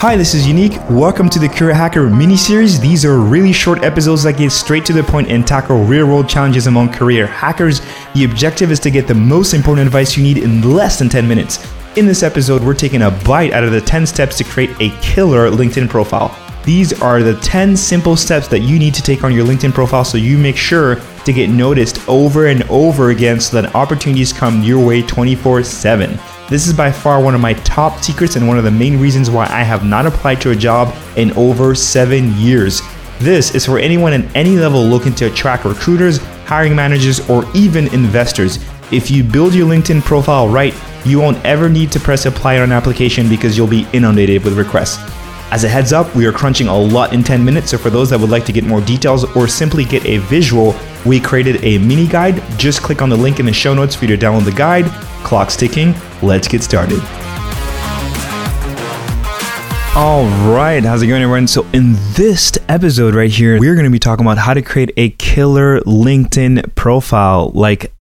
Hi, this is Yannick. Welcome to the Career Hacker mini series. These are really short episodes that get straight to the point and tackle real world challenges among career hackers. The objective is to get the most important advice you need in less than 10 minutes. In this episode, we're taking a bite out of the 10 steps to create a killer LinkedIn profile. These are the 10 simple steps that you need to take on your LinkedIn profile so you make sure to get noticed over and over again so that opportunities come your way 24 7. This is by far one of my top secrets and one of the main reasons why I have not applied to a job in over seven years. This is for anyone at any level looking to attract recruiters, hiring managers, or even investors. If you build your LinkedIn profile right, you won't ever need to press apply on an application because you'll be inundated with requests. As a heads up, we are crunching a lot in 10 minutes, so for those that would like to get more details or simply get a visual, we created a mini guide. Just click on the link in the show notes for you to download the guide. Clock's ticking. Let's get started. All right, how's it going, everyone? So, in this episode right here, we're going to be talking about how to create a killer LinkedIn profile. Like,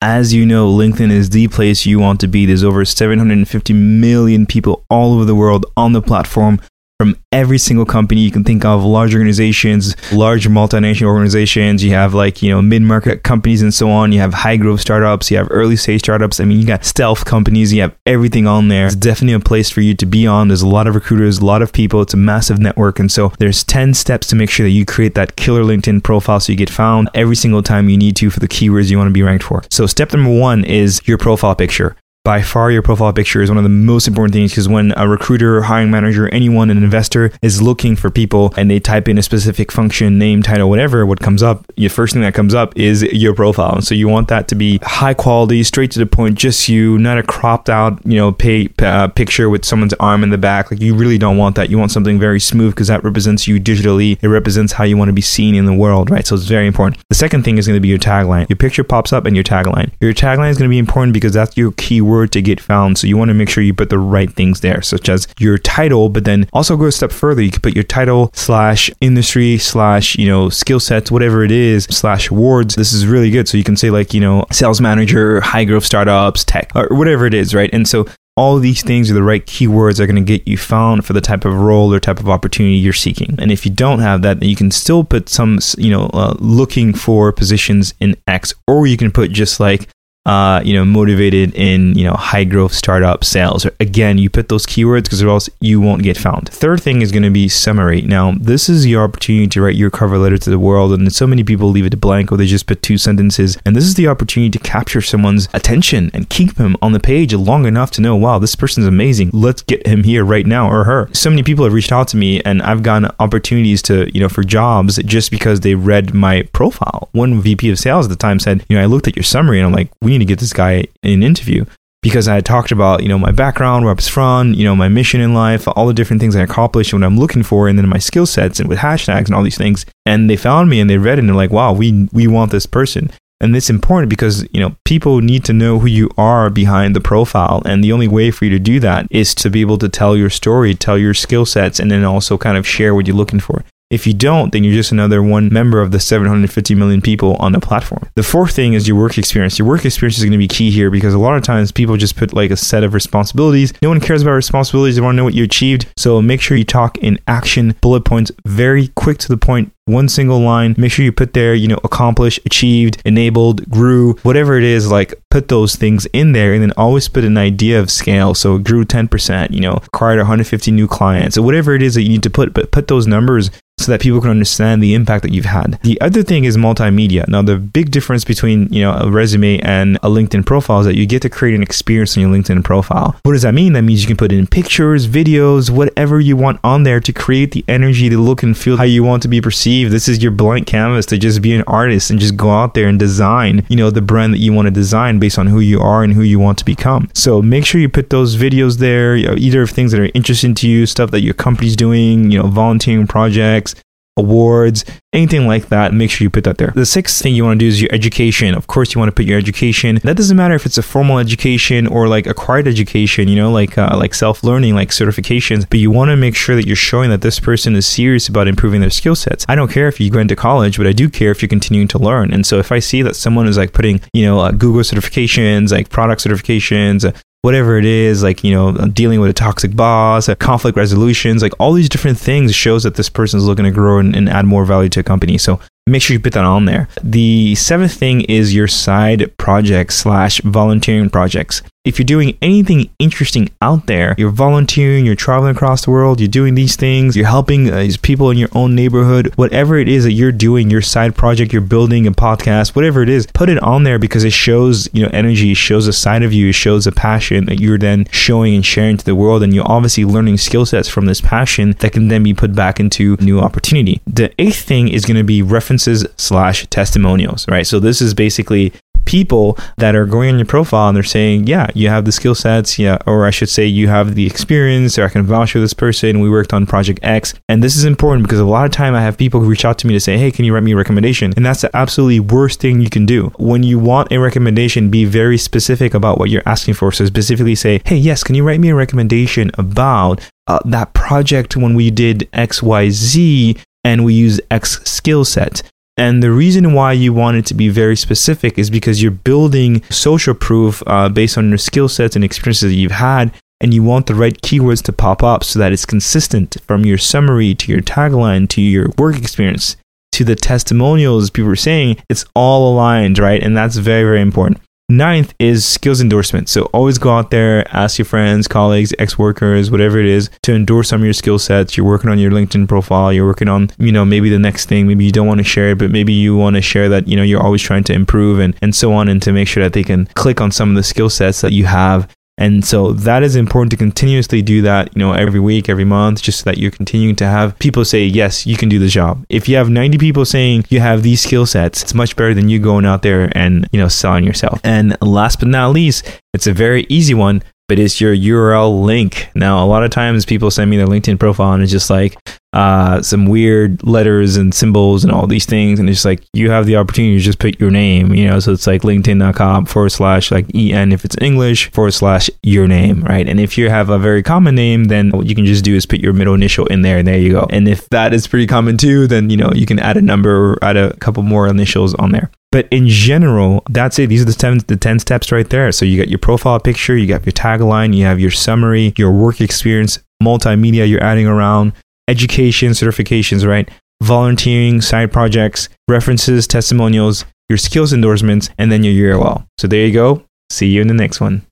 as you know, LinkedIn is the place you want to be. There's over 750 million people all over the world on the platform from every single company you can think of large organizations large multinational organizations. You have like you know mid-market companies and so on. You have high growth startups. You have early stage startups. I mean you got stealth companies. You have everything on there. It's definitely a place for you to be on. There's a lot of recruiters a lot of people. It's a massive network. And so there's 10 steps to make sure that you create that killer linkedin profile so you get found every single time you need to for the keywords you want to be ranked for. So step number one is your profile picture by far your profile picture is one of the most important things because when a recruiter, hiring manager, anyone, an investor is looking for people and they type in a specific function, name, title, whatever, what comes up, the first thing that comes up is your profile. And so you want that to be high quality, straight to the point, just you, not a cropped out, you know, pay, uh, picture with someone's arm in the back. Like you really don't want that. You want something very smooth because that represents you digitally. It represents how you want to be seen in the world, right? So it's very important. The second thing is going to be your tagline. Your picture pops up and your tagline. Your tagline is going to be important because that's your keyword word to get found. So you want to make sure you put the right things there, such as your title, but then also go a step further. You can put your title slash industry slash, you know, skill sets, whatever it is, slash awards. This is really good. So you can say like, you know, sales manager, high growth startups, tech, or whatever it is, right? And so all these things are the right keywords that are going to get you found for the type of role or type of opportunity you're seeking. And if you don't have that, then you can still put some, you know, uh, looking for positions in X, or you can put just like uh, you know, motivated in, you know, high growth startup sales. Again, you put those keywords because else you won't get found. Third thing is going to be summary. Now, this is your opportunity to write your cover letter to the world. And so many people leave it blank or they just put two sentences. And this is the opportunity to capture someone's attention and keep him on the page long enough to know, wow, this person's amazing. Let's get him here right now or her. So many people have reached out to me and I've gotten opportunities to, you know, for jobs just because they read my profile. One VP of sales at the time said, you know, I looked at your summary and I'm like, we need to get this guy an interview because I talked about, you know, my background, where I was from, you know, my mission in life, all the different things I accomplished, and what I'm looking for, and then my skill sets and with hashtags and all these things. And they found me and they read it and they're like, wow, we we want this person. And it's important because, you know, people need to know who you are behind the profile. And the only way for you to do that is to be able to tell your story, tell your skill sets, and then also kind of share what you're looking for. If you don't, then you're just another one member of the 750 million people on the platform. The fourth thing is your work experience. Your work experience is going to be key here because a lot of times people just put like a set of responsibilities. No one cares about responsibilities. They want to know what you achieved. So make sure you talk in action, bullet points, very quick to the point, one single line. Make sure you put there, you know, accomplished, achieved, enabled, grew, whatever it is, like put those things in there and then always put an idea of scale. So it grew 10%, you know, acquired 150 new clients or whatever it is that you need to put, but put those numbers so that people can understand the impact that you've had. The other thing is multimedia. Now, the big difference between, you know, a resume and a LinkedIn profile is that you get to create an experience on your LinkedIn profile. What does that mean? That means you can put in pictures, videos, whatever you want on there to create the energy, the look and feel how you want to be perceived. This is your blank canvas to just be an artist and just go out there and design, you know, the brand that you want to design based on who you are and who you want to become. So make sure you put those videos there, you know, either of things that are interesting to you, stuff that your company's doing, you know, volunteering projects, awards, anything like that, make sure you put that there. The sixth thing you want to do is your education. Of course, you want to put your education. That doesn't matter if it's a formal education or like acquired education, you know, like uh, like self learning, like certifications. But you want to make sure that you're showing that this person is serious about improving their skill sets. I don't care if you go into college, but I do care if you're continuing to learn. And so if I see that someone is like putting, you know, uh, Google certifications, like product certifications, uh, whatever it is, like, you know, dealing with a toxic boss, conflict resolutions, like all these different things shows that this person is looking to grow and, and add more value to a company. So make sure you put that on there. The seventh thing is your side projects slash volunteering projects. If you're doing anything interesting out there, you're volunteering, you're traveling across the world, you're doing these things, you're helping uh, these people in your own neighborhood, whatever it is that you're doing, your side project, you're building a podcast, whatever it is, put it on there because it shows, you know, energy, shows a side of you, it shows a passion that you're then showing and sharing to the world. And you're obviously learning skill sets from this passion that can then be put back into new opportunity. The eighth thing is going to be references slash testimonials, right? So this is basically people that are going on your profile and they're saying, yeah, you have the skill sets, yeah, or I should say you have the experience, or I can vouch for this person. We worked on project X. And this is important because a lot of time I have people who reach out to me to say, hey, can you write me a recommendation? And that's the absolutely worst thing you can do. When you want a recommendation, be very specific about what you're asking for. So specifically say, hey, yes, can you write me a recommendation about uh, that project when we did XYZ and we use X skill set. And the reason why you want it to be very specific is because you're building social proof uh, based on your skill sets and experiences that you've had. And you want the right keywords to pop up so that it's consistent from your summary to your tagline to your work experience to the testimonials people are saying. It's all aligned, right? And that's very, very important. Ninth is skills endorsement. So always go out there, ask your friends, colleagues, ex workers, whatever it is, to endorse some of your skill sets. You're working on your LinkedIn profile. You're working on, you know, maybe the next thing. Maybe you don't want to share it, but maybe you want to share that, you know, you're always trying to improve and, and so on, and to make sure that they can click on some of the skill sets that you have and so that is important to continuously do that, you know, every week, every month, just so that you're continuing to have people say, yes, you can do the job. If you have 90 people saying you have these skill sets, it's much better than you going out there and, you know, selling yourself. And last but not least, it's a very easy one but it's your URL link. Now, a lot of times people send me their LinkedIn profile and it's just like uh, some weird letters and symbols and all these things. And it's just like you have the opportunity to just put your name, you know, so it's like linkedin.com forward slash like EN if it's English forward slash your name, right? And if you have a very common name, then what you can just do is put your middle initial in there and there you go. And if that is pretty common too, then, you know, you can add a number or add a couple more initials on there. But in general, that's it. These are the 10, the 10 steps right there. So you got your profile picture, you got your tagline, you have your summary, your work experience, multimedia you're adding around, education, certifications, right? Volunteering, side projects, references, testimonials, your skills endorsements, and then your URL. So there you go. See you in the next one.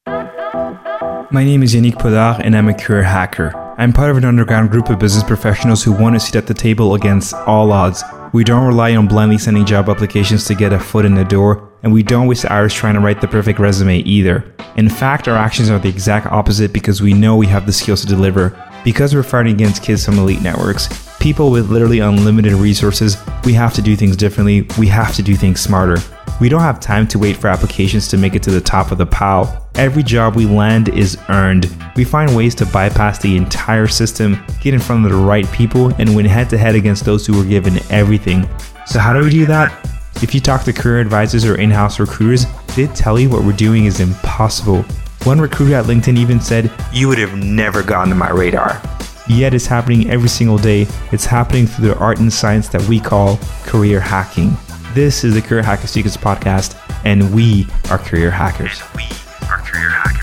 My name is Yannick Podar, and I'm a career hacker. I'm part of an underground group of business professionals who want to sit at the table against all odds we don't rely on blindly sending job applications to get a foot in the door, and we don't waste hours trying to write the perfect resume either. In fact, our actions are the exact opposite because we know we have the skills to deliver. Because we're fighting against kids from elite networks, people with literally unlimited resources, we have to do things differently, we have to do things smarter. We don't have time to wait for applications to make it to the top of the pile. Every job we land is earned. We find ways to bypass the entire system, get in front of the right people, and win head to head against those who were given everything. So, how do we do that? If you talk to career advisors or in house recruiters, they tell you what we're doing is impossible. One recruiter at LinkedIn even said, You would have never gotten to my radar. Yet it's happening every single day. It's happening through the art and science that we call career hacking. This is the Career Hacker Secrets podcast, and we are career hackers. And we are career hackers.